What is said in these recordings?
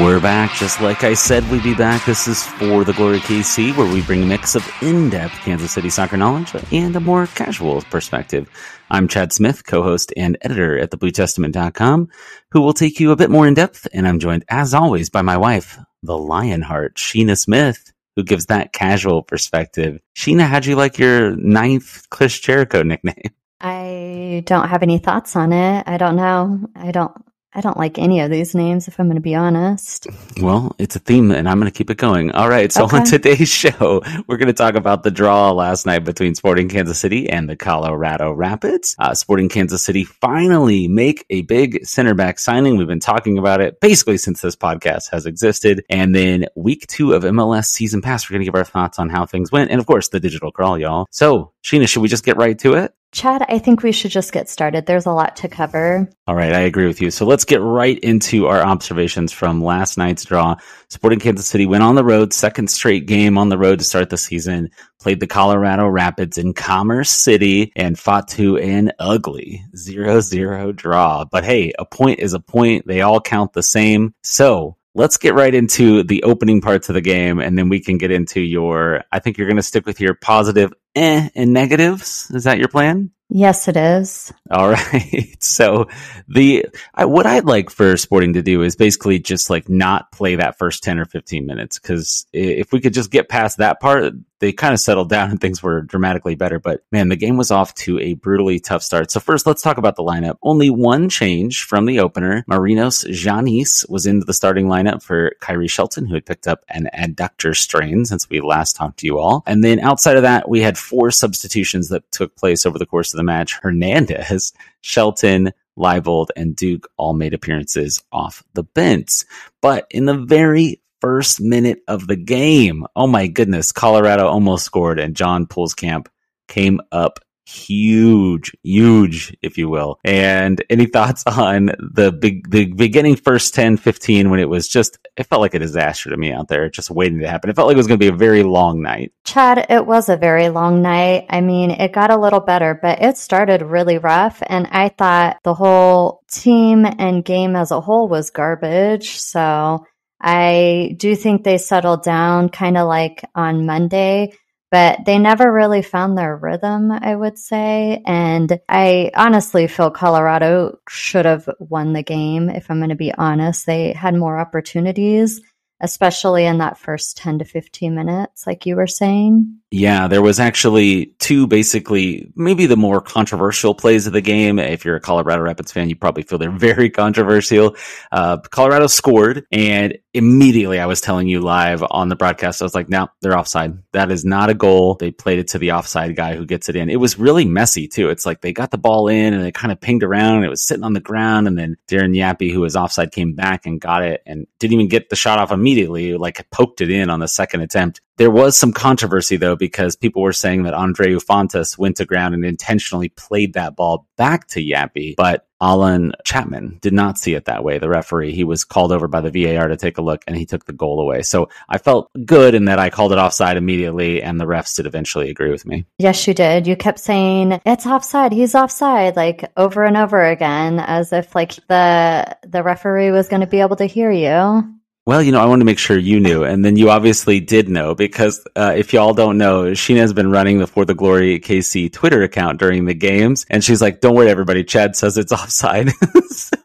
We're back, just like I said we'd be back. This is for the Glory KC, where we bring a mix of in-depth Kansas City soccer knowledge and a more casual perspective. I'm Chad Smith, co-host and editor at thebluetestament.com, who will take you a bit more in depth, and I'm joined, as always, by my wife, the Lionheart, Sheena Smith, who gives that casual perspective. Sheena, how'd you like your ninth Chris Jericho nickname? I don't have any thoughts on it. I don't know. I don't I don't like any of these names, if I'm going to be honest. Well, it's a theme, and I'm going to keep it going. All right. So, okay. on today's show, we're going to talk about the draw last night between Sporting Kansas City and the Colorado Rapids. Uh, Sporting Kansas City finally make a big center back signing. We've been talking about it basically since this podcast has existed. And then week two of MLS season pass, we're going to give our thoughts on how things went. And of course, the digital crawl, y'all. So, Sheena, should we just get right to it? Chad, I think we should just get started. There's a lot to cover. All right, I agree with you. So let's get right into our observations from last night's draw. Sporting Kansas City went on the road, second straight game on the road to start the season, played the Colorado Rapids in Commerce City and fought to an ugly 0-0 draw. But hey, a point is a point. They all count the same. So let's get right into the opening parts of the game and then we can get into your i think you're going to stick with your positive eh and negatives. Is that your plan? Yes, it is. All right. So the I, what I'd like for Sporting to do is basically just like not play that first ten or fifteen minutes because if we could just get past that part, they kind of settled down and things were dramatically better. But man, the game was off to a brutally tough start. So first, let's talk about the lineup. Only one change from the opener. Marinos Tzionis was into the starting lineup for Khiry Shelton, who had picked up an adductor strain since we last talked to you all. And then outside of that, we had four substitutions that took place over the course of the match. Hernandez, Shelton, Leibold, and Duke all made appearances off the bench. But in the very first minute of the game, oh my goodness, Colorado almost scored, and John Pulskamp came up huge, huge, if you will. And any thoughts on the big, the beginning first 10, 15 when it was just, it felt like a disaster to me out there, just waiting to happen. It felt like it was going to be a very long night. Chad, it was a very long night. I mean, it got a little better, but it started really rough. And I thought the whole team and game as a whole was garbage. So I do think they settled down kind of like on Monday but they never really found their rhythm, I would say. And I honestly feel Colorado should have won the game, if I'm going to be honest. They had more opportunities especially in that first 10 to 15 minutes, like you were saying? Yeah, there was actually two basically, maybe the more controversial plays of the game. If you're a Colorado Rapids fan, you probably feel they're very controversial. Uh, Colorado scored, and immediately I was telling you live on the broadcast, I was like, no, they're offside. That is not a goal. They played it to the offside guy who gets it in. It was really messy, too. It's like they got the ball in and they kind of pinged around, it was sitting on the ground, and then Darren Yapi, who was offside, came back and got it and didn't even get the shot off immediately like poked it in on the second attempt. There was some controversy though, because people were saying that Andreu Fontas went to ground and intentionally played that ball back to Yapi, but Allen Chapman did not see it that way. The referee, he was called over by the VAR to take a look and he took the goal away. So I felt good in that I called it offside immediately and the refs did eventually agree with me. Yes, you did. You kept saying it's offside. He's offside like over and over again as if like the the referee was going to be able to hear you. Well, you know, I wanted to make sure you knew, and then you obviously did know because uh, if y'all don't know, Sheena has been running the For the Glory KC Twitter account during the games, and she's like, "Don't worry, everybody. Chad says it's offside." so,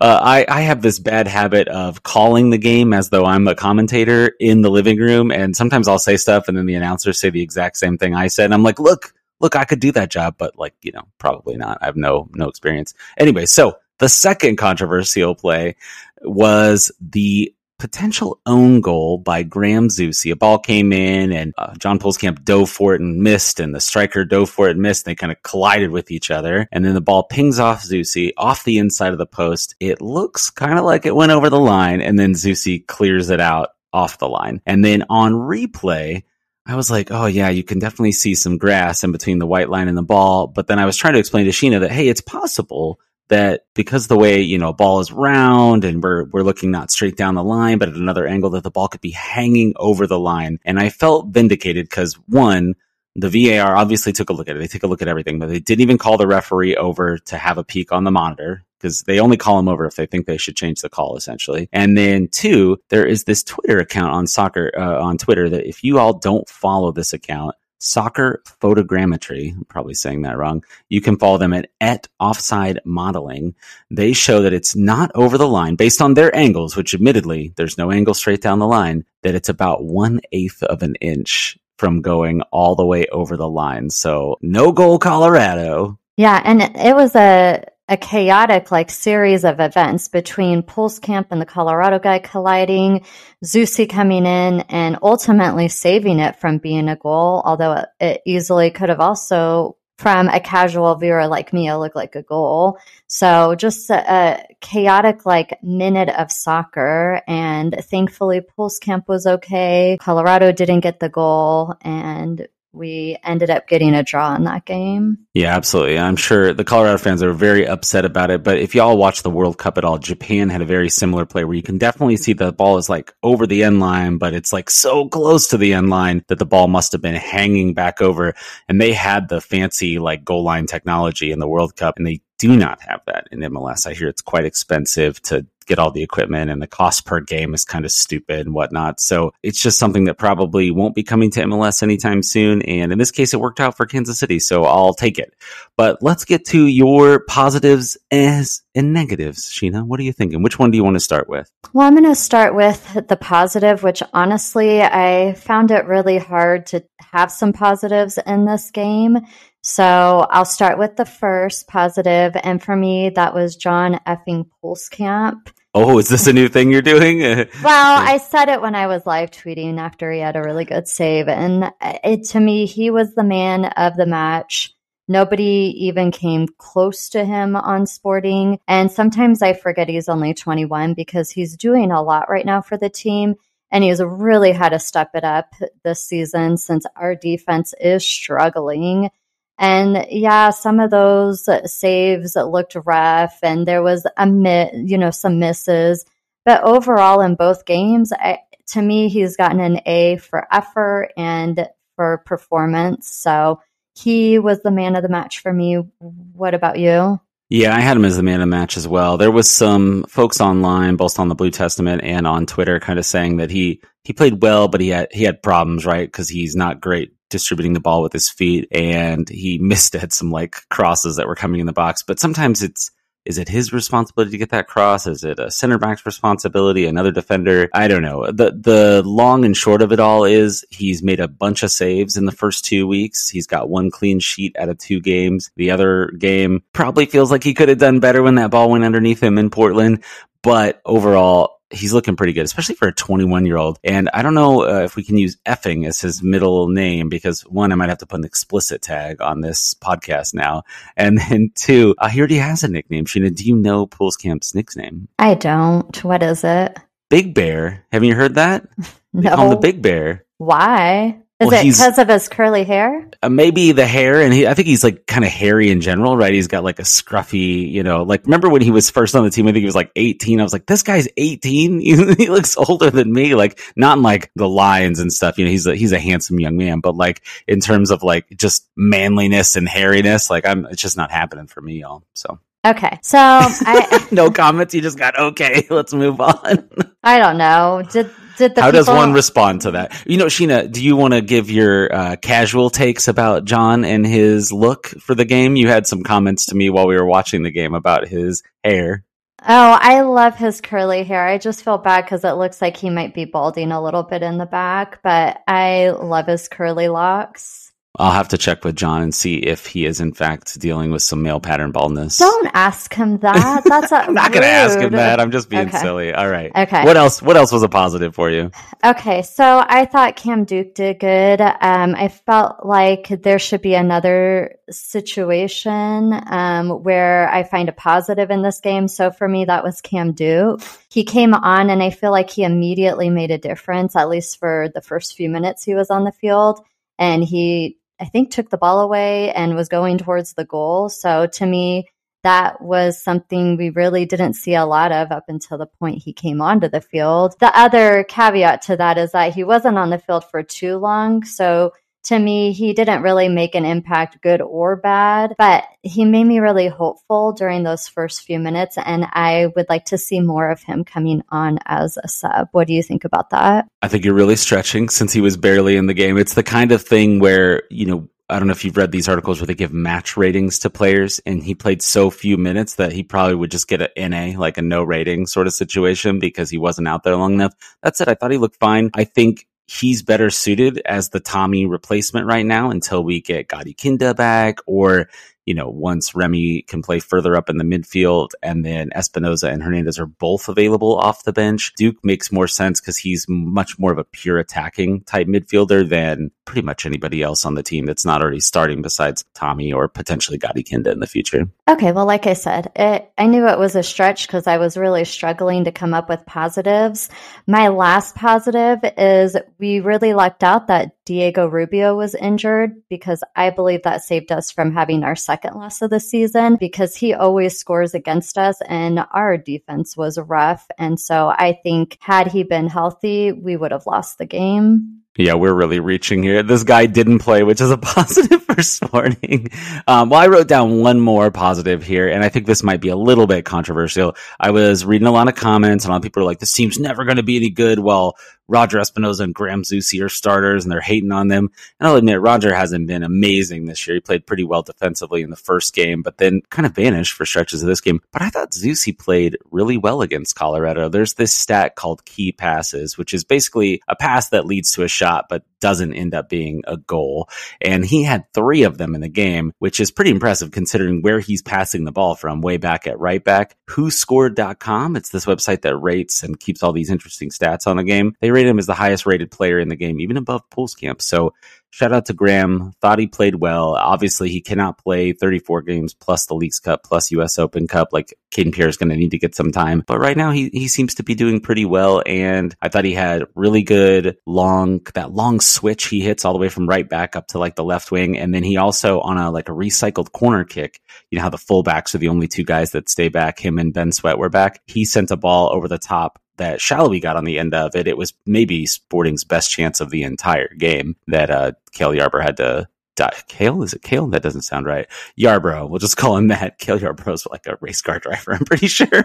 uh, I I have this bad habit of calling the game as though I'm a commentator in the living room, and sometimes I'll say stuff, and then the announcers say the exact same thing I said, and I'm like, "Look, look, I could do that job, but like, you know, probably not. I have no no experience." Anyway, so the second controversial play was the potential own goal by Graham Zusi. A ball came in and uh, John Pulskamp dove for it and missed, and the striker dove for it and missed. And they kind of collided with each other. And then the ball pings off Zusi off the inside of the post. It looks kind of like it went over the line, and then Zusi clears it out off the line. And then on replay, I was like, oh yeah, you can definitely see some grass in between the white line and the ball. But then I was trying to explain to Sheena that, hey, it's possible that because the way you know a ball is round and we're we're looking not straight down the line but at another angle that the ball could be hanging over the line and I felt vindicated because one the VAR obviously took a look at it. They take a look at everything, but they didn't even call the referee over to have a peek on the monitor because they only call him over if they think they should change the call, essentially. And then two, there is this Twitter account on soccer uh, on Twitter that if you all don't follow this account, Soccer Photogrammetry, I'm probably saying that wrong. You can follow them at, at Offside Modeling. They show that it's not over the line based on their angles, which admittedly there's no angle straight down the line, that it's about one eighth of an inch from going all the way over the line. So no goal, Colorado. Yeah, and it was a a chaotic like series of events between Pulskamp and the Colorado guy colliding, Zusi coming in and ultimately saving it from being a goal, although it easily could have also from a casual viewer like me, it looked like a goal. So just a, a chaotic like minute of soccer. And thankfully Pulskamp was okay. Colorado didn't get the goal and we ended up getting a draw in that game. Yeah, absolutely. I'm sure the Colorado fans are very upset about it. But if y'all watch the World Cup at all, Japan had a very similar play where you can definitely see the ball is like over the end line, but it's like so close to the end line that the ball must have been hanging back over. And they had the fancy like goal line technology in the World Cup and they do not have that in MLS. I hear it's quite expensive to get all the equipment and the cost per game is kind of stupid and whatnot. So it's just something that probably won't be coming to MLS anytime soon. And in this case, it worked out for Kansas City. So I'll take it. But let's get to your positives as and negatives. Sheena, what are you thinking? Which one do you want to start with? Well, I'm going to start with the positive, which honestly, I found it really hard to have some positives in this game. So I'll start with the first positive, and for me, that was John effing Pulskamp. Oh, is this a new thing you're doing? well, I said it when I was live tweeting after he had a really good save. And it, to me, he was the man of the match. Nobody even came close to him on sporting. And sometimes I forget he's only 21 because he's doing a lot right now for the team. And he's really had to step it up this season since our defense is struggling. And yeah, some of those saves looked rough and there was a mi- you know, some misses. But overall in both games, I, to me, he's gotten an A for effort and for performance. So he was the man of the match for me. What about you? Yeah, I had him as the man of the match as well. There was some folks online, both on the Blue Testament and on Twitter, kind of saying that he he played well, but he had he had problems, right? Because he's not great distributing the ball with his feet and he missed at some like crosses that were coming in the box. But sometimes it's, is it his responsibility to get that cross? Is it a center back's responsibility? Another defender? I don't know. The the long and short of it all is he's made a bunch of saves in the first two weeks. He's got one clean sheet out of two games. The other game probably feels like he could have done better when that ball went underneath him in Portland. But overall, he's looking pretty good, especially for a 21 year old. And I don't know uh, if we can use effing as his middle name because one, I might have to put an explicit tag on this podcast now. And then two, uh, he already has a nickname. Sheena, do you know Pulskamp's nickname? I don't. What is it? Big Bear. Haven't you heard that? no. They call him the Big Bear. Why? Is well, it because of his curly hair? Uh, maybe the hair, and he, I think he's like kind of hairy in general, right? He's got like a scruffy, you know, like remember when he was first on the team? I think he was like 18. I was like, this guy's 18. he looks older than me. Like not in like the lines and stuff. You know, he's a, he's a handsome young man, but like in terms of like just manliness and hairiness, like I'm, it's just not happening for me, y'all. So. Okay. So I no comments. You just got okay. Let's move on. I don't know. Did did How people... does one respond to that? You know, Sheena, do you want to give your uh, casual takes about John and his look for the game? You had some comments to me while we were watching the game about his hair. Oh, I love his curly hair. I just feel bad because it looks like he might be balding a little bit in the back, but I love his curly locks. I'll have to check with John and see if he is in fact dealing with some male pattern baldness. Don't ask him that. That's I'm not going to ask him that. I'm just being okay. silly. All right. Okay. What else? What else was a positive for you? Okay, so I thought Cam Duke did good. Um, I felt like there should be another situation um, where I find a positive in this game. So for me, that was Cam Duke. He came on, and I feel like he immediately made a difference. At least for the first few minutes he was on the field and he I think took the ball away and was going towards the goal. So to me, that was something we really didn't see a lot of up until the point he came onto the field. The other caveat to that is that he wasn't on the field for too long. So to me, he didn't really make an impact, good or bad, but he made me really hopeful during those first few minutes. And I would like to see more of him coming on as a sub. What do you think about that? I think you're really stretching since he was barely in the game. It's the kind of thing where, you know, I don't know if you've read these articles where they give match ratings to players, and he played so few minutes that he probably would just get an NA, like a no rating sort of situation because he wasn't out there long enough. That said, I thought he looked fine. I think he's better suited as the Thommy replacement right now until we get Gadi Kinda back or you know, once Remy can play further up in the midfield and then Espinoza and Hernandez are both available off the bench, Duke makes more sense because he's much more of a pure attacking type midfielder than pretty much anybody else on the team that's not already starting besides Thommy or potentially Gadi Kinda in the future. Okay, well, like I said, it, I knew it was a stretch because I was really struggling to come up with positives. My last positive is we really lucked out that Diego Rubio was injured because I believe that saved us from having our second loss of the season because he always scores against us and our defense was rough. And so I think had he been healthy, we would have lost the game. Yeah, we're really reaching here. This guy didn't play, which is a positive for Sporting. Um, well, I wrote down one more positive here, and I think this might be a little bit controversial. I was reading a lot of comments, and a lot of people are like, this team's never going to be any good. Well, Roger Espinoza and Graham Zusi are starters and they're hating on them. And I'll admit, Roger hasn't been amazing this year. He played pretty well defensively in the first game, but then kind of vanished for stretches of this game. But I thought Zusi played really well against Colorado. There's this stat called key passes, which is basically a pass that leads to a shot, but doesn't end up being a goal. And he had three of them in the game, which is pretty impressive considering where he's passing the ball from way back at right back. WhoScored.com. It's this website that rates and keeps all these interesting stats on the game. They rate him as the highest rated player in the game, even above Pulskamp. So shout out to Graham. Thought he played well. Obviously, he cannot play 34 games plus the Leagues Cup plus US Open Cup. Like Kayden Pierre is going to need to get some time. But right now, he, he seems to be doing pretty well. And I thought he had really good long, that long switch he hits all the way from right back up to like the left wing. And then he also on a like a recycled corner kick, you know how the fullbacks are the only two guys that stay back. Him and Ben Sweat were back. He sent a ball over the top that Salloi got on the end of it, it was maybe Sporting's best chance of the entire game that uh, Cale Yarbrough had to die. Cale? Is it Cale? That doesn't sound right. Yarbrough. We'll just call him that. Cale Yarbrough's like a race car driver, I'm pretty sure.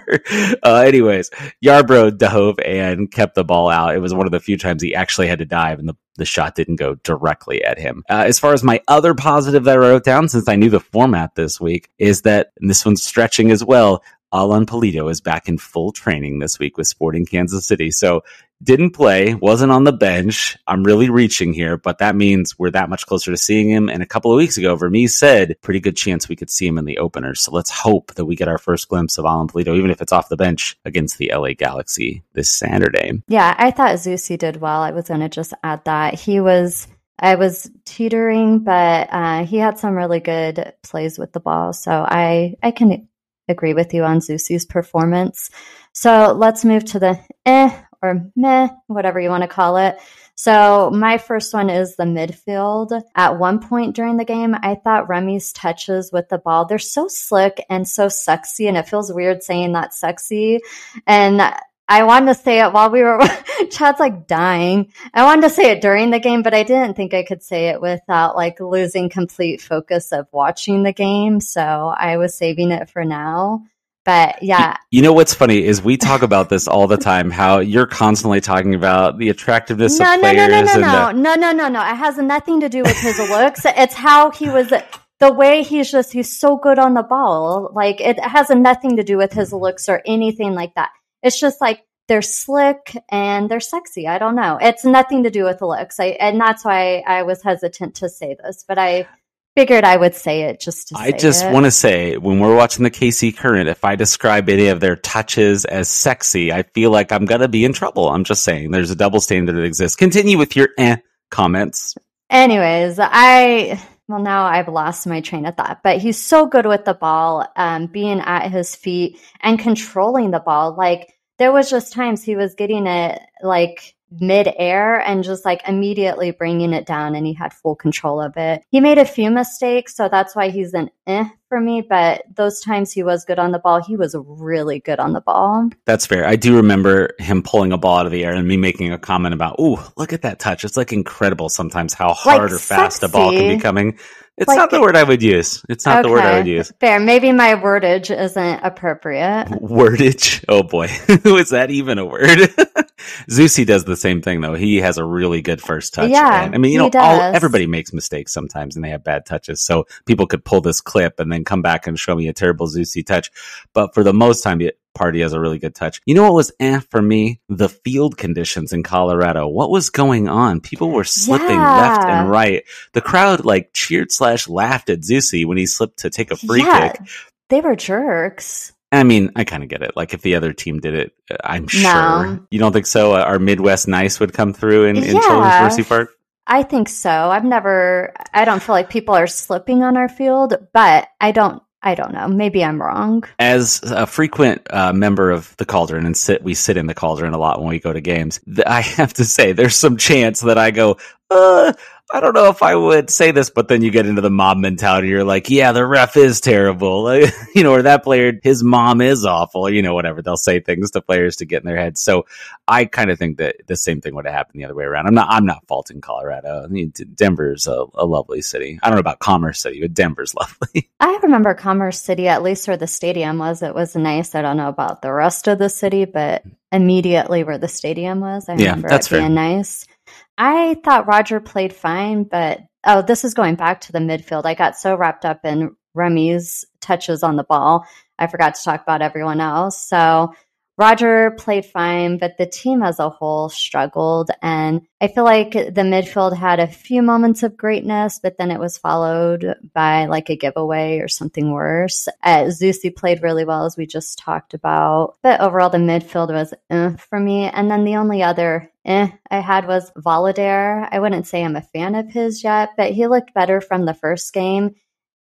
uh, anyways, Yarbrough dove and kept the ball out. It was one of the few times he actually had to dive and the the shot didn't go directly at him. Uh, as far as my other positive that I wrote down, since I knew the format this week, is that, this one's stretching as well, Alan Pulido is back in full training this week with Sporting Kansas City. So didn't play, wasn't on the bench. I'm really reaching here, but that means we're that much closer to seeing him. And a couple of weeks ago, Vermes said pretty good chance we could see him in the opener. So let's hope that we get our first glimpse of Alan Pulido, even if it's off the bench against the LA Galaxy this Saturday. Yeah, I thought Zusi did well. I was going to just add that he was I was teetering, but uh, he had some really good plays with the ball. So I I can agree with you on Zusi's performance. So let's move to the eh or meh, whatever you want to call it. So my first one is the midfield. At one point during the game, I thought Remy's touches with the ball, they're so slick and so sexy. And it feels weird saying that sexy. And I wanted to say it while we were, Chad's like dying. I wanted to say it during the game, but I didn't think I could say it without like losing complete focus of watching the game. So I was saving it for now. But yeah. You know what's funny is we talk about this all the time, how you're constantly talking about the attractiveness no, of no, players. No, no, no, no, the- no, no, no, no. It has nothing to do with his looks. It's how he was the way he's just he's so good on the ball. Like it has nothing to do with his looks or anything like that. It's just like they're slick and they're sexy. I don't know. It's nothing to do with the looks. I, and that's why I was hesitant to say this, but I figured I would say it just to I just want to say when we're watching the KC Current, if I describe any of their touches as sexy, I feel like I'm going to be in trouble. I'm just saying there's a double standard that exists. Continue with your eh comments. Anyways, I well now I've lost my train of thought, but he's so good with the ball, um, being at his feet and controlling the ball. Like there was just times he was getting it like midair and just like immediately bringing it down and he had full control of it. He made a few mistakes, so that's why he's an eh for me, but those times he was good on the ball, he was really good on the ball. That's fair. I do remember him pulling a ball out of the air and me making a comment about, "Ooh, look at that touch. It's like incredible sometimes how hard like or fast sexy. the ball can be coming." It's like, not the word I would use. It's not okay, the word I would use. Fair. Maybe my wordage isn't appropriate. Wordage? Oh boy. is that even a word? Zusi does the same thing though. He has a really good first touch. Yeah. And, I mean, you know, all, everybody makes mistakes sometimes and they have bad touches. So people could pull this clip and then come back and show me a terrible Zusi touch. But for the most time, Party has a really good touch. You know what was eh for me? The field conditions in Colorado. What was going on? People were slipping yeah. left and right. The crowd like cheered slash laughed at Zusi when he slipped to take a free yeah, kick. They were jerks. I mean, I kind of get it. Like if the other team did it, uh, I'm no. sure. You don't think so? Our Midwest nice would come through in, in yeah. Children's Mercy Park? I think so. I've never, I don't feel like people are slipping on our field, but I don't I don't know. Maybe I'm wrong. As a frequent uh, member of the Cauldron, and sit, we sit in the Cauldron a lot when we go to games. I have to say, there's some chance that I go, uh, I don't know if I would say this, but then you get into the mob mentality. You're like, yeah, the ref is terrible, you know, or that player, his mom is awful, you know, whatever. They'll say things to players to get in their heads. So I kind of think that the same thing would have happened the other way around. I'm not, I'm not faulting Colorado. I mean, Denver's a, a lovely city. I don't know about Commerce City, but Denver's lovely. I remember Commerce City, at least where the stadium was. It was nice. I don't know about the rest of the city, but immediately where the stadium was, I remember that's it being fair. nice. I thought Roger played fine, but oh, this is going back to the midfield. I got so wrapped up in Remy's touches on the ball, I forgot to talk about everyone else. So Roger played fine, but the team as a whole struggled. And I feel like the midfield had a few moments of greatness, but then it was followed by like a giveaway or something worse. Uh, Zusi played really well, as we just talked about. But overall, the midfield was eh for me. And then the only other eh I had was Voloder. I wouldn't say I'm a fan of his yet, but he looked better from the first game.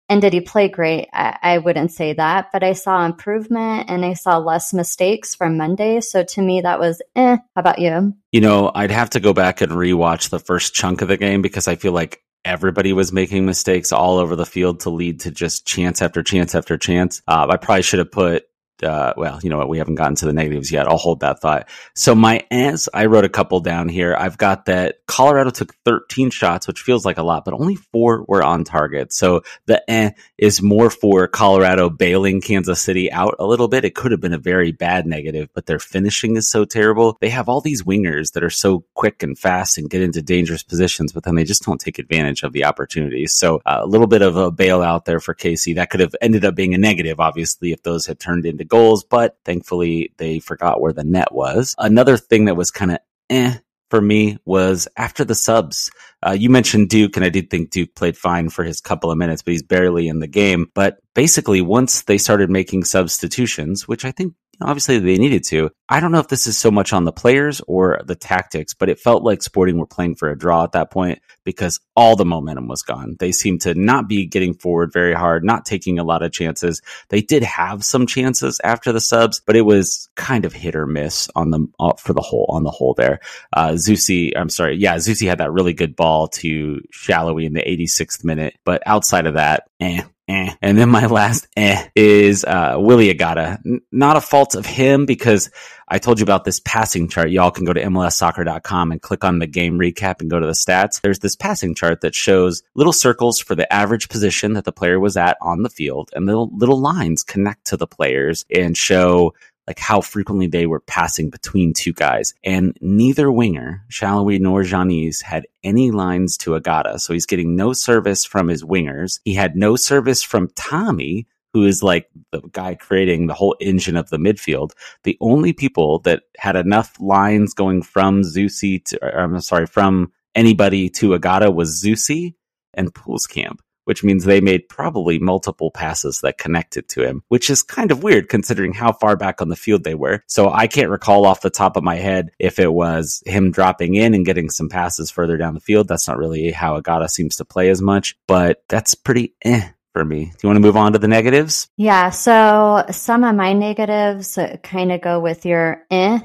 And did he play great? I, I, wouldn't say that, but I saw improvement and I saw less mistakes from Monday. So to me, that was eh. How about you? You know, I'd have to go back and rewatch the first chunk of the game because I feel like everybody was making mistakes all over the field to lead to just chance after chance after chance. Uh, I probably should have put uh, well, you know what? We haven't gotten to the negatives yet. I'll hold that thought. So my ans, I wrote a couple down here. I've got that Colorado took 13 shots, which feels like a lot, but only four were on target. So the eh is more for Colorado bailing Kansas City out a little bit. It could have been a very bad negative, but their finishing is so terrible. They have all these wingers that are so quick and fast and get into dangerous positions, but then they just don't take advantage of the opportunities. So uh, a little bit of a bailout there for Casey. That could have ended up being a negative, obviously, if those had turned into goals, but thankfully they forgot where the net was. Another thing that was kind of eh for me was after the subs. Uh, you mentioned Duke, and I did think Duke played fine for his couple of minutes, but he's barely in the game. But basically, once they started making substitutions, which I think obviously they needed to. I don't know if this is so much on the players or the tactics, but it felt like Sporting were playing for a draw at that point because all the momentum was gone. They seemed to not be getting forward very hard, not taking a lot of chances. They did have some chances after the subs, but it was kind of hit or miss on the uh, for the whole on the whole there. Uh, Zusi, I'm sorry, yeah, Zusi had that really good ball to Salloi in the 86th minute, but outside of that, eh, eh. And then my last eh is uh, Willy Agada. N- not a fault of him because I told you about this passing chart. Y'all can go to MLSsoccer.com and click on the game recap and go to the stats. There's this passing chart that shows little circles for the average position that the player was at on the field, and little little lines connect to the players and show like how frequently they were passing between two guys. And neither winger, Sallói nor Tzionis, had any lines to Agada. So he's getting no service from his wingers. He had no service from Thommy, who is like the guy creating the whole engine of the midfield. The only people that had enough lines going from Zusi to, I'm sorry, from anybody to Agada was Zusi and Pulskamp which means they made probably multiple passes that connected to him, which is kind of weird considering how far back on the field they were. So I can't recall off the top of my head if it was him dropping in and getting some passes further down the field. That's not really how Agada seems to play as much, but that's pretty eh for me. Do you want to move on to the negatives? Yeah. So some of my negatives kind of go with your eh.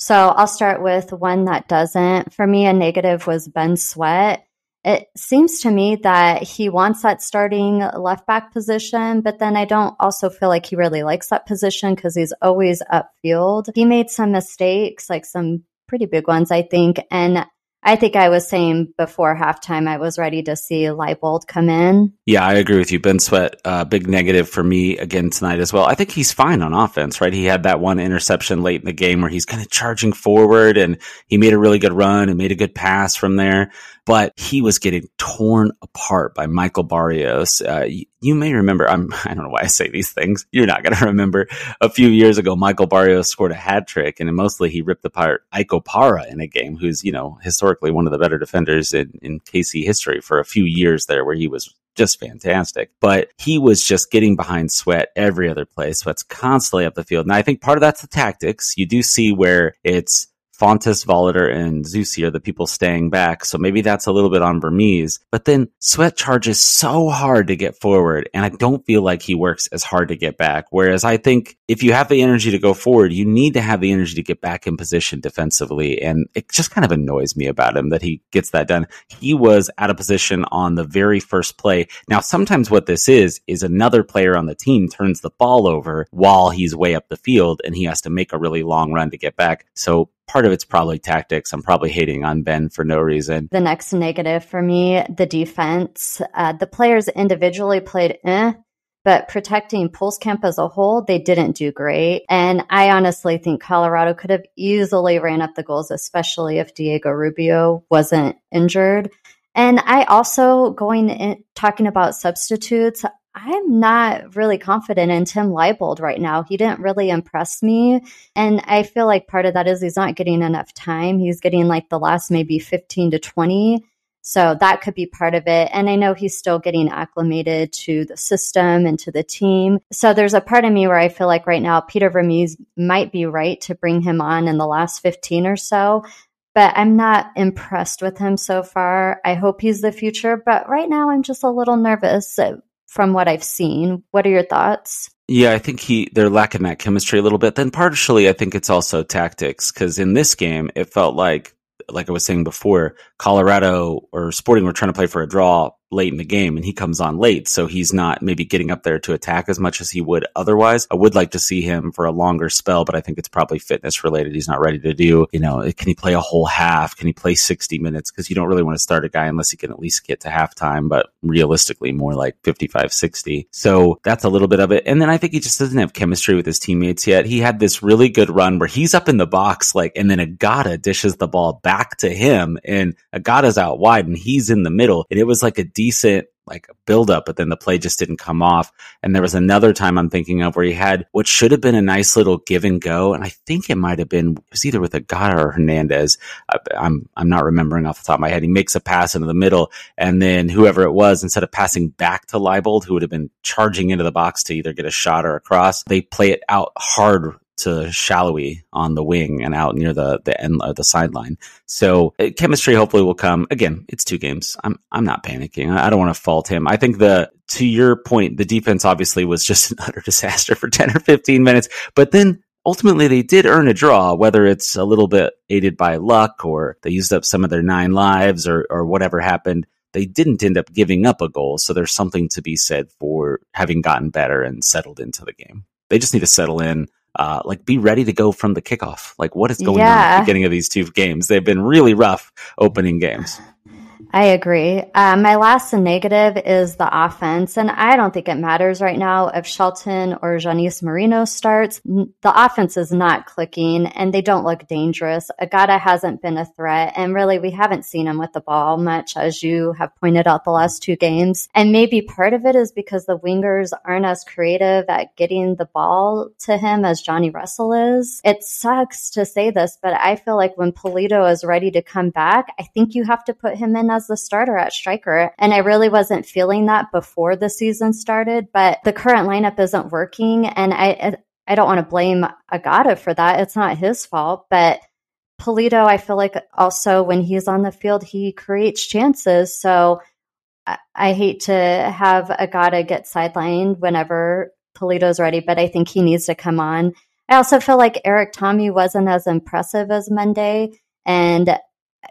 So I'll start with one that doesn't. For me, a negative was Ben Sweat. It seems to me that he wants that starting left back position, but then I don't also feel like he really likes that position because he's always upfield. He made some mistakes, like some pretty big ones, I think. And I think I was saying before halftime, I was ready to see Leibold come in. Yeah, I agree with you. Ben Sweat, uh, big negative for me again tonight as well. I think he's fine on offense, right? He had that one interception late in the game where he's kind of charging forward and he made a really good run and made a good pass from there but he was getting torn apart by Michael Barrios. Uh, you, you, may remember, I'm, I don't know why I say these things. You're not going to remember a few years ago, Michael Barrios scored a hat trick and mostly he ripped apart Ike Opara in a game who's, you know, historically one of the better defenders in, in KC history for a few years there where he was just fantastic. But he was just getting behind Sweat every other play. Sweat's constantly up the field. And I think part of that's the tactics. You do see where it's Fontàs, Voloder, and Zusi are the people staying back. So maybe that's a little bit on Vermes. But then Sweat charges so hard to get forward, and I don't feel like he works as hard to get back. Whereas I think if you have the energy to go forward, you need to have the energy to get back in position defensively. And it just kind of annoys me about him that he gets that done. He was out of position on the very first play. Now, sometimes what this is, is another player on the team turns the ball over while he's way up the field and he has to make a really long run to get back. So part of it's probably tactics. I'm probably hating on Ben for no reason. The next negative for me, the defense. Uh, the players individually played eh, but protecting Pulskamp as a whole, they didn't do great. And I honestly think Colorado could have easily ran up the goals, especially if Diego Rubio wasn't injured. And I also going in talking about substitutes, I'm not really confident in Tim Leibold right now. He didn't really impress me. And I feel like part of that is he's not getting enough time. He's getting like the last maybe 15 to 20. So that could be part of it. And I know he's still getting acclimated to the system and to the team. So there's a part of me where I feel like right now Peter Vermes might be right to bring him on in the last 15 or so. But I'm not impressed with him so far. I hope he's the future. But right now, I'm just a little nervous from what I've seen. What are your thoughts? Yeah, I think he they're lacking that chemistry a little bit. Then partially, I think it's also tactics because in this game, it felt like, like I was saying before, Colorado or Sporting were trying to play for a draw late in the game and he comes on late. So he's not maybe getting up there to attack as much as he would otherwise. I would like to see him for a longer spell, but I think it's probably fitness related. He's not ready to do, you know, can he play a whole half? Can he play 60 minutes? Cause you don't really want to start a guy unless he can at least get to halftime, but realistically more like 55, 60. So that's a little bit of it. And then I think he just doesn't have chemistry with his teammates yet. He had this really good run where he's up in the box, like, and then Agada dishes the ball back to him and Agada's out wide and he's in the middle. And it was like a deep decent like build up, but then the play just didn't come off. And there was another time I'm thinking of where he had what should have been a nice little give and go. And I think it might have been, it was either with Agada or Hernandez. I, I'm, I'm not remembering off the top of my head. He makes a pass into the middle and then whoever it was, instead of passing back to Leibold, who would have been charging into the box to either get a shot or a cross, they play it out hard to Salloi on the wing and out near the the end of the sideline. So uh, chemistry hopefully will come. Again, it's two games. I'm I'm not panicking. I, I don't want to fault him. I think the to your point, the defense obviously was just an utter disaster for 10 or 15 minutes, but then ultimately they did earn a draw, whether it's a little bit aided by luck or they used up some of their nine lives or or whatever happened. They didn't end up giving up a goal, so there's something to be said for having gotten better and settled into the game. They just need to settle in uh, like be ready to go from the kickoff. Like what is going yeah. on at the beginning of these two games? They've been really rough opening games. I agree. Uh, my last negative is the offense, and I don't think it matters right now if Shelton or Janice Marino starts. The offense is not clicking, and they don't look dangerous. Agada hasn't been a threat, and really, we haven't seen him with the ball much, as you have pointed out the last two games. And maybe part of it is because the wingers aren't as creative at getting the ball to him as Johnny Russell is. It sucks to say this, but I feel like when Pulido is ready to come back, I think you have to put him in as the starter at striker. And I really wasn't feeling that before the season started, but the current lineup isn't working. And I, I don't want to blame Agada for that. It's not his fault, but Pulido, I feel like also when he's on the field, he creates chances. So I, I hate to have Agada get sidelined whenever Pulido's ready, but I think he needs to come on. I also feel like Erik Thommy wasn't as impressive as Monday. And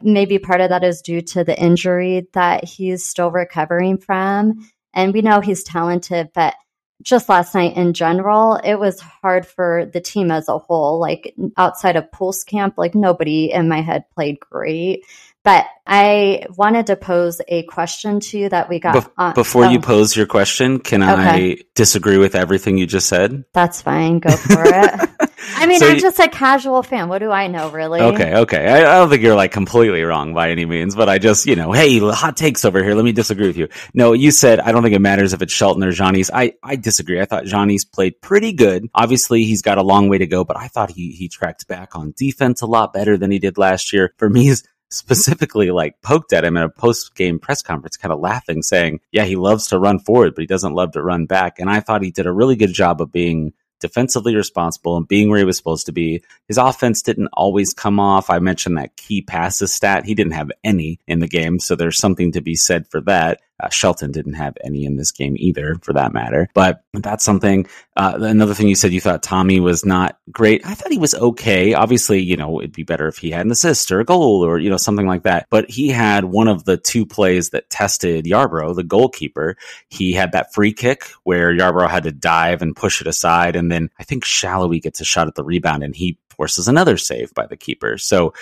maybe part of that is due to the injury that he's still recovering from. And we know he's talented, but just last night in general, it was hard for the team as a whole. Like outside of Pulskamp, like nobody in my head played great. But I wanted to pose a question to you that we got. Be- before you pose your question, can okay. I disagree with everything you just said? That's fine. Go for it. I mean, so I'm just a casual fan. What do I know, really? Okay, okay. I, I, don't think you're like completely wrong by any means, but I just, you know, hey, hot takes over here. Let me disagree with you. No, you said I don't think it matters if it's Shelton or Johnny's. I, I disagree. I thought Johnny's played pretty good. Obviously, he's got a long way to go, but I thought he he tracked back on defense a lot better than he did last year. For me, specifically like poked at him in a post game press conference, kind of laughing, saying, Yeah, he loves to run forward, but he doesn't love to run back. And I thought he did a really good job of being defensively responsible and being where he was supposed to be. His offense didn't always come off. I mentioned that key passes stat. He didn't have any in the game. So there's something to be said for that. Uh, Shelton didn't have any in this game either, for that matter. But that's something. Uh, another thing you said you thought Thommy was not great. I thought he was okay. Obviously, you know, it'd be better if he had an assist or a goal or, you know, something like that. But he had one of the two plays that tested Yarbrough, the goalkeeper. He had that free kick where Yarbrough had to dive and push it aside. And then I think Salloi gets a shot at the rebound and he forces another save by the keeper. So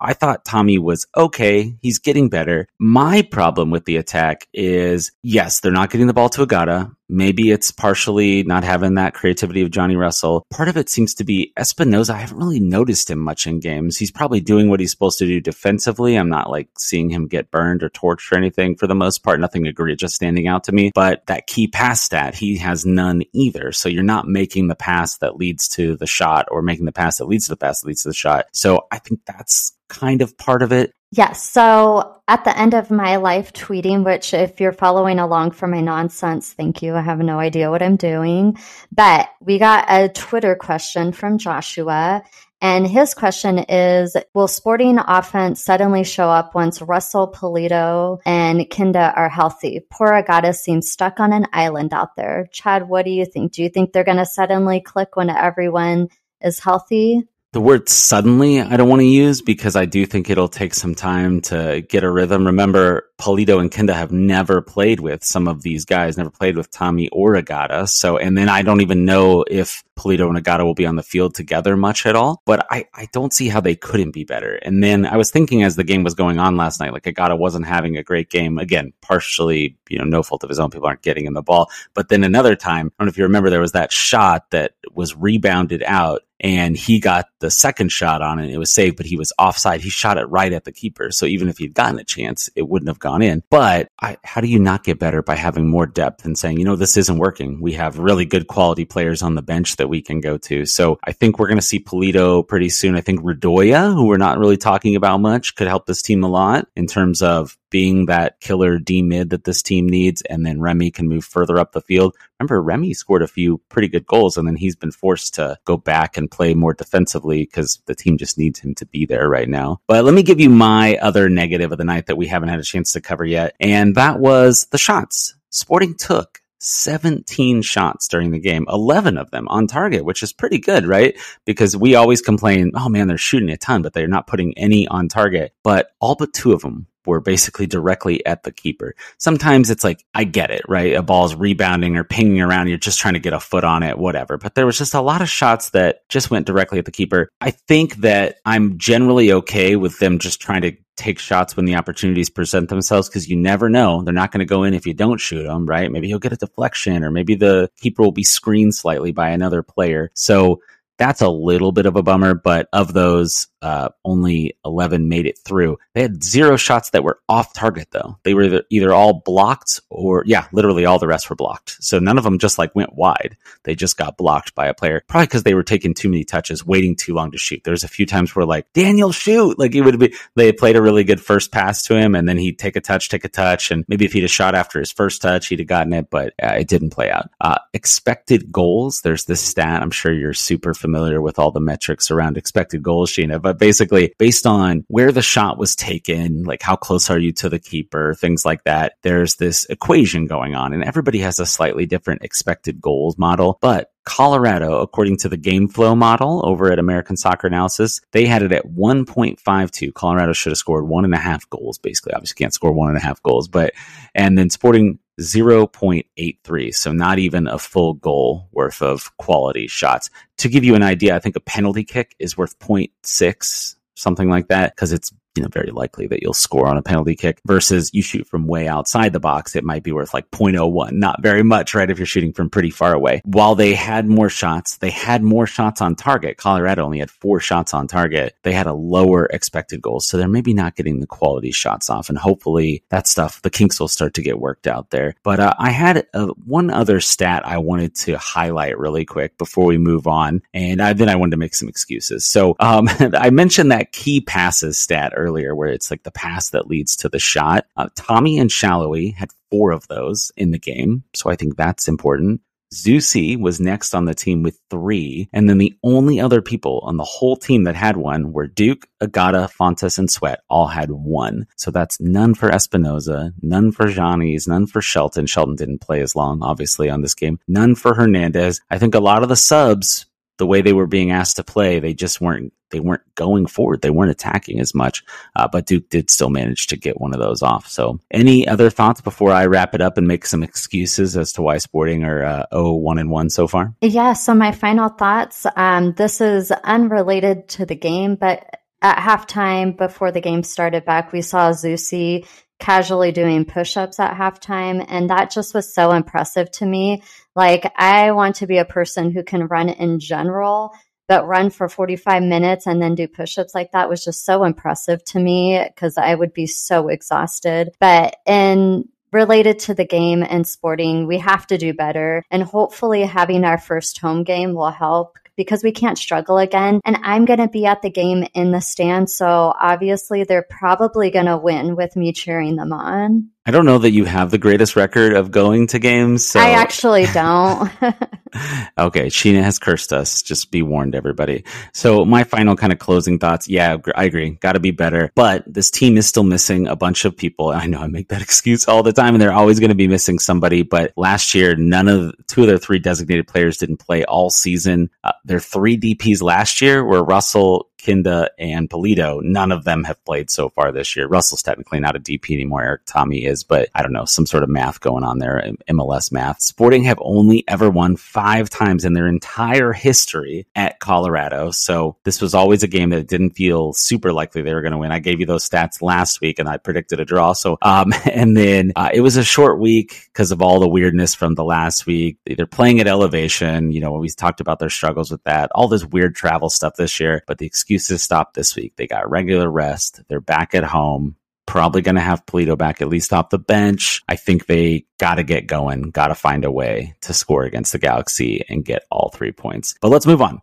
I thought Thommy was okay. He's getting better. My problem with the attack is yes, they're not getting the ball to Agada. Maybe it's partially not having that creativity of Johnny Russell. Part of it seems to be Espinoza. I haven't really noticed him much in games. He's probably doing what he's supposed to do defensively. I'm not like seeing him get burned or torched or anything for the most part. Nothing egregious just standing out to me. But that key pass stat, he has none either. So you're not making the pass that leads to the shot or making the pass that leads to the pass that leads to the shot. So I think that's kind of part of it. Yes. So at the end of my life tweeting, which if you're following along for my nonsense, thank you. I have no idea what I'm doing. But we got a Twitter question from Joshua. And his question is Will sporting offense suddenly show up once Russell, Pulido, and Kinda are healthy? Poor Agada seems stuck on an island out there. Chad, what do you think? Do you think they're going to suddenly click when everyone is healthy? The word suddenly I don't want to use because I do think it'll take some time to get a rhythm. Remember, Pulido and Kinda have never played with some of these guys, never played with Thommy or Agada. So, and then I don't even know if Pulido and Agada will be on the field together much at all. But I, I don't see how they couldn't be better. And then I was thinking as the game was going on last night, like Agada wasn't having a great game. Again, partially, you know, no fault of his own. People aren't getting in the ball. But then another time, I don't know if you remember, there was that shot that was rebounded out and he got the second shot on it. It was saved, but he was offside. He shot it right at the keeper. So even if he'd gotten a chance, it wouldn't have gone in. But I, how do you not get better by having more depth and saying, you know, this isn't working? We have really good quality players on the bench that we can go to. So I think we're going to see Pulido pretty soon. I think Radoja, who we're not really talking about much, could help this team a lot in terms of being that killer D mid that this team needs. And then Remy can move further up the field. Remember, Remy scored a few pretty good goals and then he's been forced to go back and play more defensively because the team just needs him to be there right now. But let me give you my other negative of the night that we haven't had a chance to cover yet. And that was the shots. Sporting took 17 shots during the game, 11 of them on target, which is pretty good, right? Because we always complain, oh man, they're shooting a ton, but they're not putting any on target. But all but two of them were basically directly at the keeper. Sometimes it's like, I get it, right? A ball's rebounding or pinging around. You're just trying to get a foot on it, whatever. But there was just a lot of shots that just went directly at the keeper. I think that I'm generally okay with them just trying to take shots when the opportunities present themselves because you never know. They're not going to go in if you don't shoot them, right? Maybe he'll get a deflection or maybe the keeper will be screened slightly by another player. So that's a little bit of a bummer, but of those, uh, only 11 made it through. They had zero shots that were off target, though. They were either all blocked or, yeah, literally all the rest were blocked. So none of them just like went wide. They just got blocked by a player, probably because they were taking too many touches, waiting too long to shoot. There's a few times where like, Daniel, shoot! Like it would be, they played a really good first pass to him, and then he'd take a touch, take a touch, and maybe if he'd have shot after his first touch, he'd have gotten it, but uh, it didn't play out. Uh, expected goals, there's this stat, I'm sure you're super familiar with all the metrics around expected goals, Sheena, but but basically based on where the shot was taken, like how close are you to the keeper, things like that, there's this equation going on and everybody has a slightly different expected goals model, but Colorado, according to the game flow model over at American Soccer Analysis, they had it at 1.52. Colorado should have scored one and a half goals, basically. Obviously, can't score one and a half goals, but, and then Sporting 0.83. So not even a full goal worth of quality shots. To give you an idea, I think a penalty kick is worth 0.6 something like that because it's you know, very likely that you'll score on a penalty kick versus you shoot from way outside the box. It might be worth like 0.01, not very much, right? If you're shooting from pretty far away. While they had more shots, they had more shots on target. Colorado only had four shots on target. They had a lower expected goals. So they're maybe not getting the quality shots off. And hopefully that stuff, the kinks will start to get worked out there. But uh, I had uh, one other stat I wanted to highlight really quick before we move on. And I, then I wanted to make some excuses. So um, I mentioned that key passes stat earlier, where it's like the pass that leads to the shot. Uh, Thommy and Salloi had four of those in the game, so I think that's important. Zusi was next on the team with three, and then the only other people on the whole team that had one were Duke, Agada, Fontes, and Sweat. All had one. So that's none for Espinoza, none for Johnny's, none for Shelton. Shelton didn't play as long, obviously, on this game. None for Hernandez. I think a lot of the subs the way they were being asked to play, they just weren't they weren't going forward. They weren't attacking as much. Uh, but Duke did still manage to get one of those off. So, any other thoughts before I wrap it up and make some excuses as to why Sporting are uh, 0 1 and 1 so far? Yeah. So, my final thoughts. Um, this is unrelated to the game, but at halftime before the game started back, we saw Zusi casually doing push ups at halftime. And that just was so impressive to me. Like, I want to be a person who can run in general, but run for 45 minutes and then do push ups like that was just so impressive to me because I would be so exhausted. But in related to the game and sporting, we have to do better. And hopefully, having our first home game will help because we can't struggle again. And I'm going to be at the game in the stand. So obviously, they're probably going to win with me cheering them on. I don't know that you have the greatest record of going to games. So. I actually don't. okay, Sheena has cursed us. Just be warned, everybody. So my final kind of closing thoughts. Yeah, I agree. Got to be better. But this team is still missing a bunch of people. I know I make that excuse all the time, and they're always going to be missing somebody. But last year, none of two of their three designated players didn't play all season. Uh, their three DPS last year were Russell, Kinda and Pulido. none of them have played so far this year. Russell's technically not a DP anymore. Erik Thommy is, but I don't know, some sort of math going on there, MLS math. Sporting have only ever won five times in their entire history at Colorado. So this was always a game that didn't feel super likely they were going to win. I gave you those stats last week and I predicted a draw. So, um, and then uh, it was a short week because of all the weirdness from the last week. They're playing at elevation. You know, we talked about their struggles with that, all this weird travel stuff this year, but the excuse excuses stop this week. They got regular rest. They're back at home. Probably going to have Pulido back at least off the bench. I think they got to get going, got to find a way to score against the Galaxy and get all three points. But let's move on.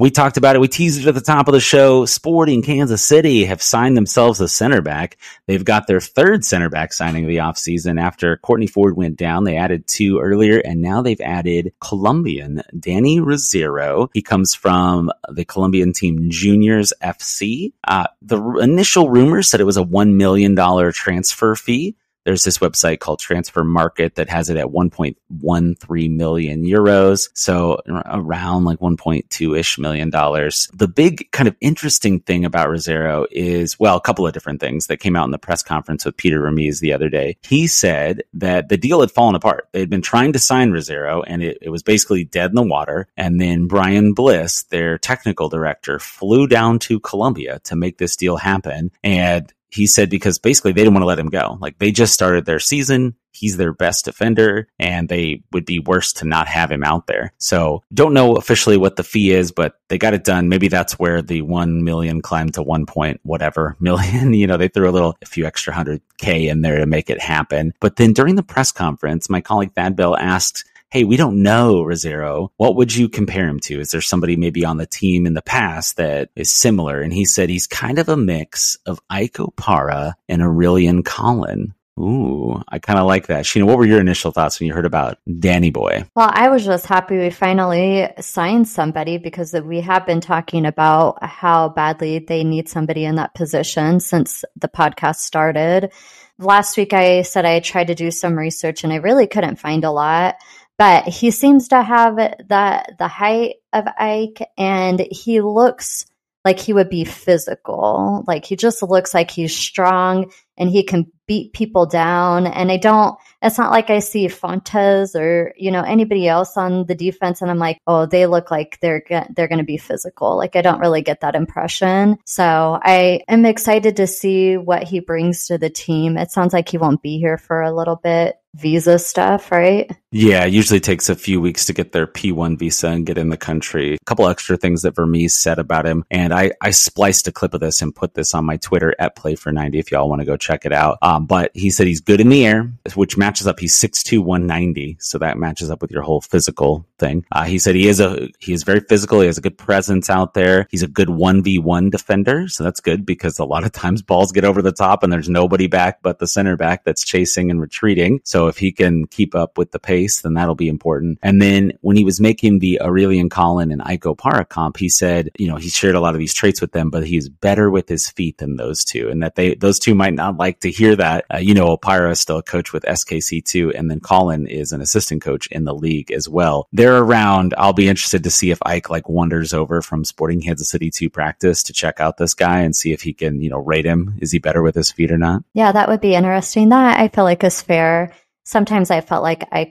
We talked about it. We teased it at the top of the show. Sporting Kansas City have signed themselves a center back. They've got their third center back signing of the offseason after Kortne Ford went down. They added two earlier, and now they've added Colombian Danny Rosero. He comes from the Colombian team Juniors FC. Uh, the initial rumors said it was a $1 million transfer fee there's this website called Transfermarkt that has it at 1.13 million euros. So around like 1.2 ish million dollars. The big kind of interesting thing about Rosero is, well, a couple of different things that came out in the press conference with Peter Vermes the other day. He said that the deal had fallen apart. They had been trying to sign Rosero and it, it was basically dead in the water. And then Brian Bliss, their technical director, flew down to Colombia to make this deal happen. And he said because basically they didn't want to let him go. Like they just started their season. He's their best defender and they would be worse to not have him out there. So don't know officially what the fee is, but they got it done. Maybe that's where the 1 million climbed to 1 point whatever million. you know, they threw a little, a few extra hundred K in there to make it happen. But then during the press conference, my colleague Thad Bell asked hey, we don't know Rosero. What would you compare him to? Is there somebody maybe on the team in the past that is similar? And he said he's kind of a mix of Ike Opara and Aurélien Collin. Ooh, I kind of like that. Sheena, what were your initial thoughts when you heard about Danny Boy? Well, I was just happy we finally signed somebody because we have been talking about how badly they need somebody in that position since the podcast started. Last week, I said I tried to do some research and I really couldn't find a lot but he seems to have the the height of Ike and he looks like he would be physical. Like he just looks like he's strong and he can beat people down. And I don't, it's not like I see Fontes or, you know, anybody else on the defense. And I'm like, oh, they look like they're, they're going to be physical. Like I don't really get that impression. So I am excited to see what he brings to the team. It sounds like he won't be here for a little bit visa stuff, right? Yeah, usually takes a few weeks to get their P1 visa and get in the country. A couple extra things that Vermes said about him. And I, I spliced a clip of this and put this on my Twitter at Play for 90 if y'all want to go check it out. Um, but he said he's good in the air, which matches up. He's 6'2, 190. So that matches up with your whole physical thing. Uh, he said he is a, he is very physical. He has a good presence out there. He's a good 1v1 defender. So that's good because a lot of times balls get over the top and there's nobody back but the center back that's chasing and retreating. So if he can keep up with the pace, then that'll be important. And then when he was making the Aurélien Collin and Ike Opara comp, he said, you know, he shared a lot of these traits with them, but he's better with his feet than those two. And that they, those two might not like to hear that. Uh, you know, Opara is still a coach with SKC2, and then Collin is an assistant coach in the league as well. They're around. I'll be interested to see if Ike like wanders over from Sporting Kansas City to practice to check out this guy and see if he can, you know, rate him. Is he better with his feet or not? Yeah, that would be interesting. That I feel like is fair sometimes I felt like I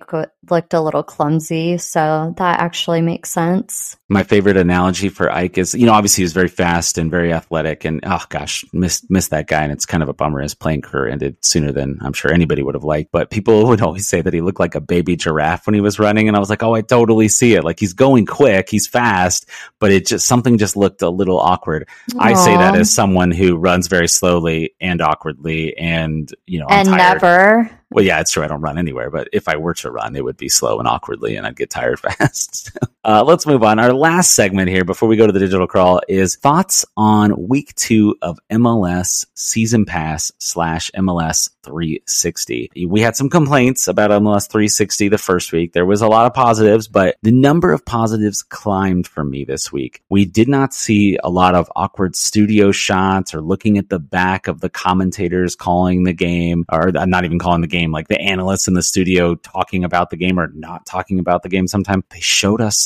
looked a little clumsy. So that actually makes sense. My favorite analogy for Ike is, you know, obviously he's very fast and very athletic and, oh gosh, missed, missed that guy. And it's kind of a bummer his playing career ended sooner than I'm sure anybody would have liked. But people would always say that he looked like a baby giraffe when he was running. And I was like, oh, I totally see it. Like he's going quick, he's fast, but it just, something just looked a little awkward. Aww. I say that as someone who runs very slowly and awkwardly and, you know, and never well, yeah, it's true. I don't run anywhere, but if I were to run, it would be slow and awkwardly, and I'd get tired fast. Uh, let's move on. Our last segment here before we go to the digital crawl is thoughts on week two of MLS season pass slash MLS 360. We had some complaints about MLS 360 the first week. There was a lot of positives, but the number of positives climbed for me this week. We did not see a lot of awkward studio shots or looking at the back of the commentators calling the game or not even calling the game like the analysts in the studio talking about the game or not talking about the game sometimes, they showed us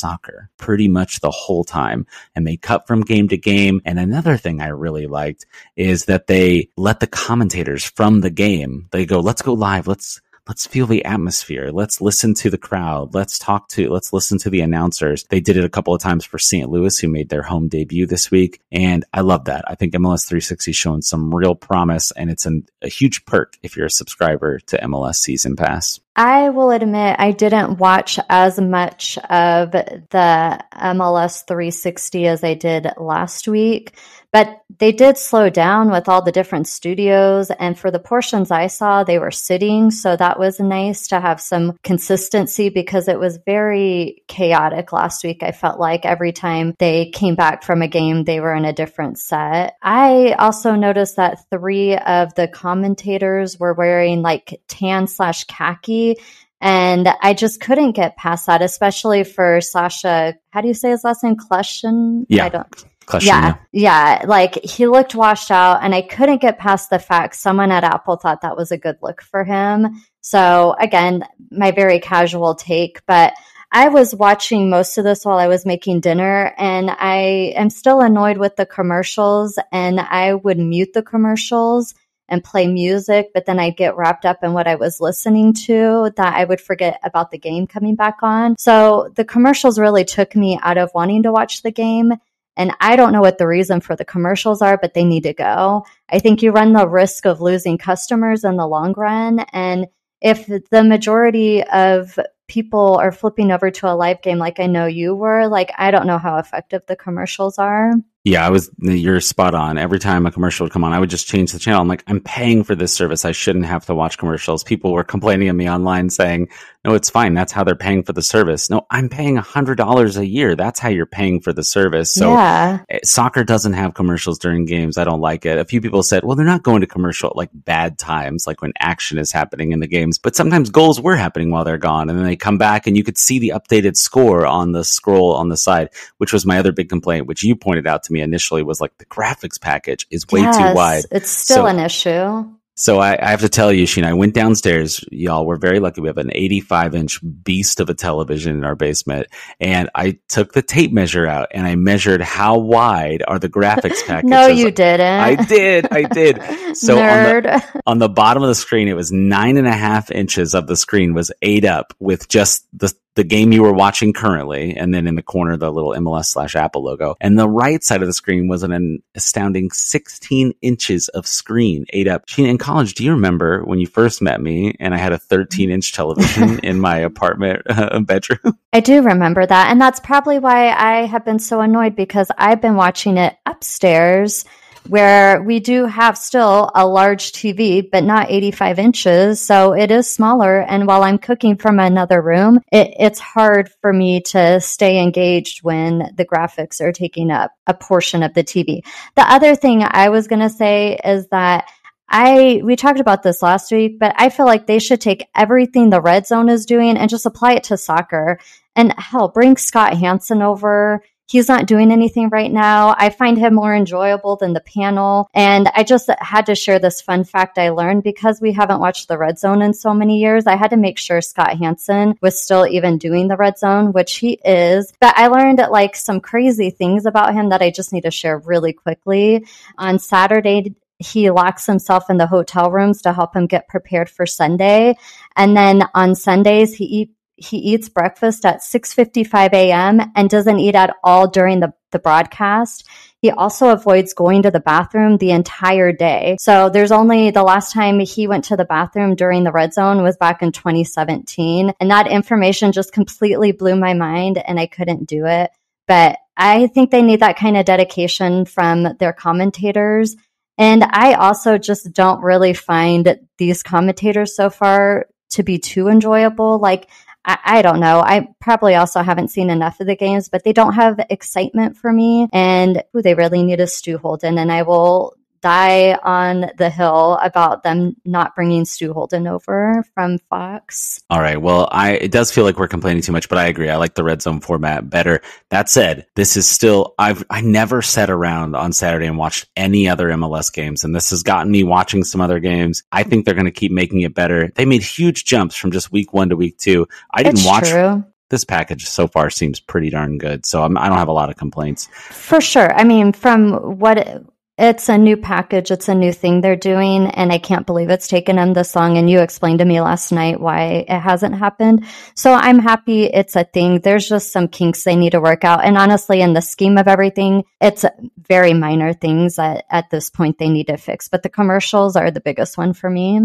pretty much the whole time and they cut from game to game. And another thing I really liked is that they let the commentators from the game, they go, let's go live. Let's, let's feel the atmosphere. Let's listen to the crowd. Let's talk to, let's listen to the announcers. They did it a couple of times for St. Louis, who made their home debut this week. And I love that. I think MLS 360 is showing some real promise and it's an, a huge perk if you're a subscriber to MLS Season Pass. I will admit I didn't watch as much of the MLS 360 as I did last week, but they did slow down with all the different studios. And for the portions I saw, they were sitting. So that was nice to have some consistency because it was very chaotic last week. I felt like every time they came back from a game, they were in a different set. I also noticed that three of the commentators were wearing like tan slash khaki and I just couldn't get past that, especially for Sacha. How do you say his last name? Kljestan? Yeah. I don't. Yeah, yeah, yeah. Like he looked washed out, and I couldn't get past the fact someone at Apple thought that was a good look for him. So again, my very casual take, but I was watching most of this while I was making dinner, and I am still annoyed with the commercials, and I would mute the commercials and play music, but then I'd get wrapped up in what I was listening to that I would forget about the game coming back on. So the commercials really took me out of wanting to watch the game. And I don't know what the reason for the commercials are, but they need to go. I think you run the risk of losing customers in the long run. And if the majority of people are flipping over to a live game like I know you were, like I don't know how effective the commercials are. Yeah, I was. You're spot on. Every time a commercial would come on, I would just change the channel. I'm like, I'm paying for this service. I shouldn't have to watch commercials. People were complaining at me online saying, "No, it's fine. That's how they're paying for the service." No, I'm paying a hundred dollars a year. That's how you're paying for the service. So, yeah. Eh, soccer doesn't have commercials during games. I don't like it. A few people said, "Well, they're not going to commercial like bad times, like when action is happening in the games." But sometimes goals were happening while they're gone, and then they come back, and you could see the updated score on the scroll on the side, which was my other big complaint, which you pointed out to me initially was like the graphics package is way yes, too wide. It's still so, an issue. So I, I, have to tell you, Sheena, I went downstairs. Y'all, we're very lucky. We have an 85 inch beast of a television in our basement. And I took the tape measure out and I measured how wide are the graphics packages. no, you didn't. I did. I did. So on the, on the bottom of the screen, it was nine and a half inches of the screen was ate up with just the the game you were watching currently, and then in the corner, the little MLS slash Apple logo. And the right side of the screen was an astounding 16 inches of screen ate up. In college, do you remember when you first met me and I had a 13 inch television in my apartment uh, bedroom? I do remember that. And that's probably why I have been so annoyed because I've been watching it upstairs where we do have still a large TV, but not 85 inches. So it is smaller. And while I'm cooking from another room, it, it's hard for me to stay engaged when the graphics are taking up a portion of the TV. The other thing I was going to say is that I we talked about this last week, but I feel like they should take everything the red zone is doing and just apply it to soccer. And hell, bring Scott Hanson over He's not doing anything right now. I find him more enjoyable than the panel. And I just had to share this fun fact I learned because we haven't watched the red zone in so many years. I had to make sure Scott Hanson was still even doing the red zone, which he is. But I learned like some crazy things about him that I just need to share really quickly. On Saturday, he locks himself in the hotel rooms to help him get prepared for Sunday. And then on Sundays, he he eats breakfast at 6:55 a.m. and doesn't eat at all during the, the broadcast. He also avoids going to the bathroom the entire day. So there's only the last time he went to the bathroom during the red zone was back in 2017. And that information just completely blew my mind and I couldn't do it. But I think they need that kind of dedication from their commentators. And I also just don't really find these commentators so far to be too enjoyable. Like I, I, don't know. I probably also haven't seen enough of the games, but they don't have excitement for me. And ooh, they really need a Stu Holden. And I will die on the hill about them not bringing Stu Holden over from Fox. All right. Well, I it does feel like we're complaining too much, but I agree. I like the red zone format better. That said, this is still I've I never sat around on Saturday and watched any other MLS games, and this has gotten me watching some other games. I think they're going to keep making it better. They made huge jumps from just week one to week two. I didn't it's watch. True this package so far seems pretty darn good. So I'm, I do not have a lot of complaints. For sure. I mean, from what it's a new package. It's a new thing they're doing. And I can't believe it's taken them this long. And you explained to me last night why it hasn't happened. So I'm happy it's a thing. There's just some kinks they need to work out. And honestly, in the scheme of everything, it's very minor things that at this point they need to fix. But the commercials are the biggest one for me.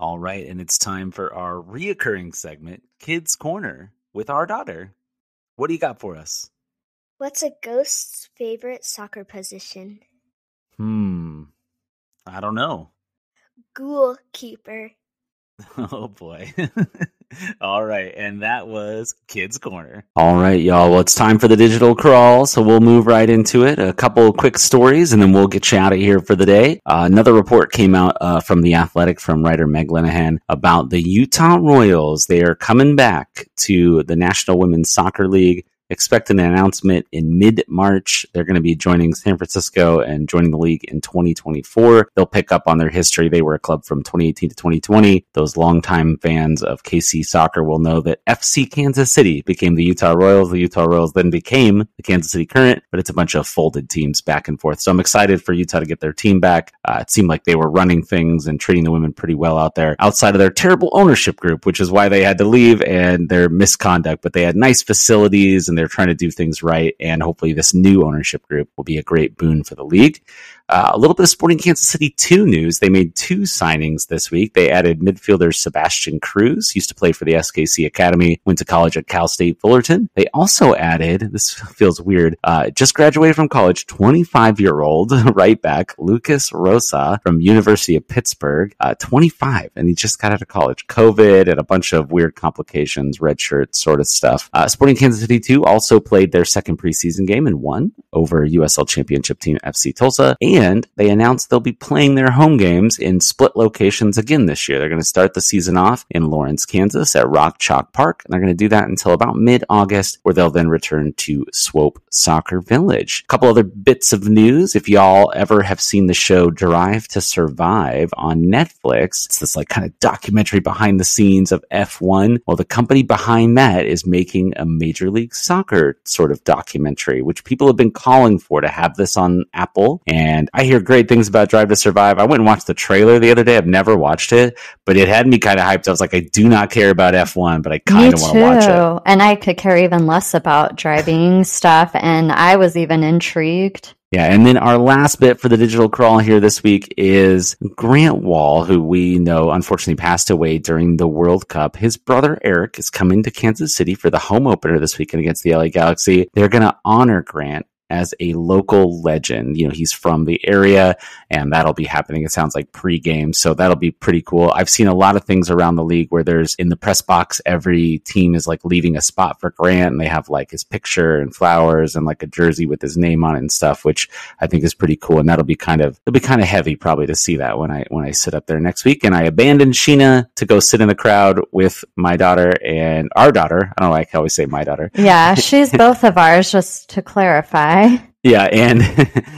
All right. And it's time for our reoccurring segment, Kids Corner, with our daughter. What do you got for us? What's a ghost's favorite soccer position? Hmm. I don't know. Ghoul keeper. Oh boy. All right, and that was Kids Corner. All right, y'all. Well, it's time for the digital crawl, so we'll move right into it. A couple quick stories, and then we'll get you out of here for the day. Uh, another report came out uh, from the Athletic from writer Meg Linehan about the Utah Royals. They are coming back to the National Women's Soccer League expect an announcement in mid March. They're going to be joining San Francisco and joining the league in 2024. They'll pick up on their history. They were a club from 2018 to 2020. Those longtime fans of KC soccer will know that FC Kansas City became the Utah Royals. The Utah Royals then became the Kansas City Current, but it's a bunch of folded teams back and forth. So I'm excited for Utah to get their team back. Uh, it seemed like they were running things and treating the women pretty well out there outside of their terrible ownership group, which is why they had to leave and their misconduct, but they had nice facilities and they're trying to do things right. And hopefully, this new ownership group will be a great boon for the league. Uh, a little bit of Sporting Kansas City 2 news. They made two signings this week. They added midfielder Sebastian Cruz, used to play for the SKC Academy, went to college at Cal State Fullerton. They also added, this feels weird, uh, just graduated from college, 25 year old right back, Lucas Rosa from University of Pittsburgh, uh, 25, and he just got out of college. COVID and a bunch of weird complications, red shirt sort of stuff. Uh, Sporting Kansas City 2 also played their second preseason game and won over USL Championship team FC Tulsa. They announced they'll be playing their home games in split locations again this year. They're going to start the season off in Lawrence, Kansas at Rock Chalk Park. And they're going to do that until about mid August, where they'll then return to Swope Soccer Village. A couple other bits of news. If y'all ever have seen the show Drive to Survive on Netflix, it's this like kind of documentary behind the scenes of F1. Well, the company behind that is making a Major League Soccer sort of documentary, which people have been calling for to have this on Apple. And I hear great things about Drive to Survive. I went and watched the trailer the other day. I've never watched it, but it had me kind of hyped. I was like, I do not care about F1, but I kind of want to watch it. And I could care even less about driving stuff. And I was even intrigued. Yeah, and then our last bit for the digital crawl here this week is Grant Wahl, who we know unfortunately passed away during the World Cup. His brother Eric is coming to Kansas City for the home opener this weekend against the LA Galaxy. They're going to honor Grant as a local legend. You know, he's from the area and that'll be happening. It sounds like pre-game. So that'll be pretty cool. I've seen a lot of things around the league where there's in the press box, every team is like leaving a spot for Grant and they have like his picture and flowers and like a jersey with his name on it and stuff, which I think is pretty cool. And that'll be kind of, it'll be kind of heavy probably to see that when I, when I sit up there next week. And I abandoned Sheena to go sit in the crowd with my daughter and our daughter. I don't know. I can always say my daughter. Yeah. She's both of ours, just to clarify. Yeah, and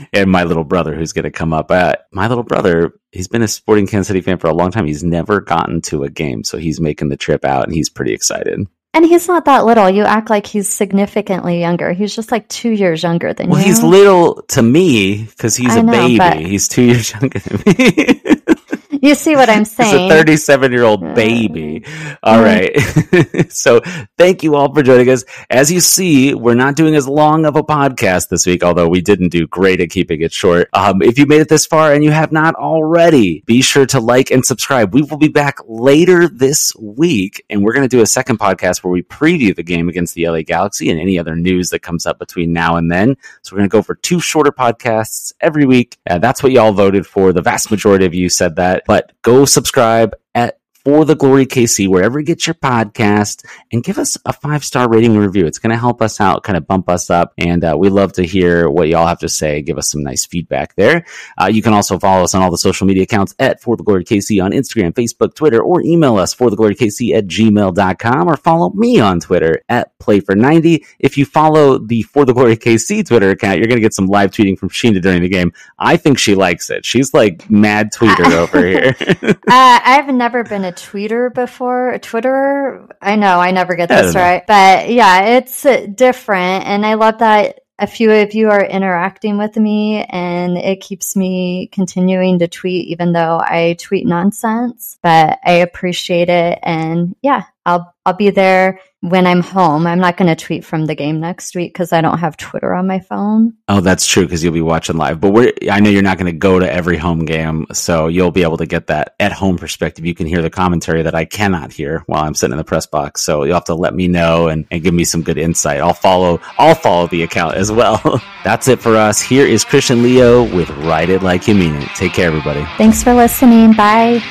and my little brother who's going to come up. Uh, my little brother, he's been a Sporting Kansas City fan for a long time. He's never gotten to a game, so he's making the trip out, and he's pretty excited. And he's not that little. You act like he's significantly younger. He's just like two years younger than well, you. Well, he's little to me because he's I a know, baby. He's two years younger than me. You see what I'm saying? It's a 37 year old baby. All mm-hmm. so thank you all for joining us. As you see, we're not doing as long of a podcast this week, although we didn't do great at keeping it short. Um, if you made it this far and you have not already, be sure to like and subscribe. We will be back later this week, and we're going to do a second podcast where we preview the game against the LA Galaxy and any other news that comes up between now and then. So we're going to go for two shorter podcasts every week. Uh, that's what y'all voted for. The vast majority of you said that. But but go subscribe for the Glory KC, wherever you get your podcast, and give us a five star rating and review. It's going to help us out, kind of bump us up. And uh, we love to hear what y'all have to say. Give us some nice feedback there. Uh, you can also follow us on all the social media accounts at For the Glory KC on Instagram, Facebook, Twitter, or email us for the Glory KC at gmail.com or follow me on Twitter at Play for 90. If you follow the For the Glory KC Twitter account, you're going to get some live tweeting from Sheena during the game. I think she likes it. She's like mad tweeter over here. uh, I've never been a tweeter before. Twitter. I know I never get this right, but yeah, it's different, and I love that a few of you are interacting with me and it keeps me continuing to tweet even though I tweet nonsense but I appreciate it and yeah I'll I'll be there when I'm home. I'm not going to tweet from the game next week because I don't have Twitter on my phone. Oh, that's true because you'll be watching live. But we're, I know you're not going to go to every home game, so you'll be able to get that at home perspective. You can hear the commentary that I cannot hear while I'm sitting in the press box. So you'll have to let me know and, and give me some good insight. I'll follow. I'll follow the account as well. that's it for us. Here is Christian Leo with "Write It Like You Mean It." Take care, everybody. Thanks for listening. Bye.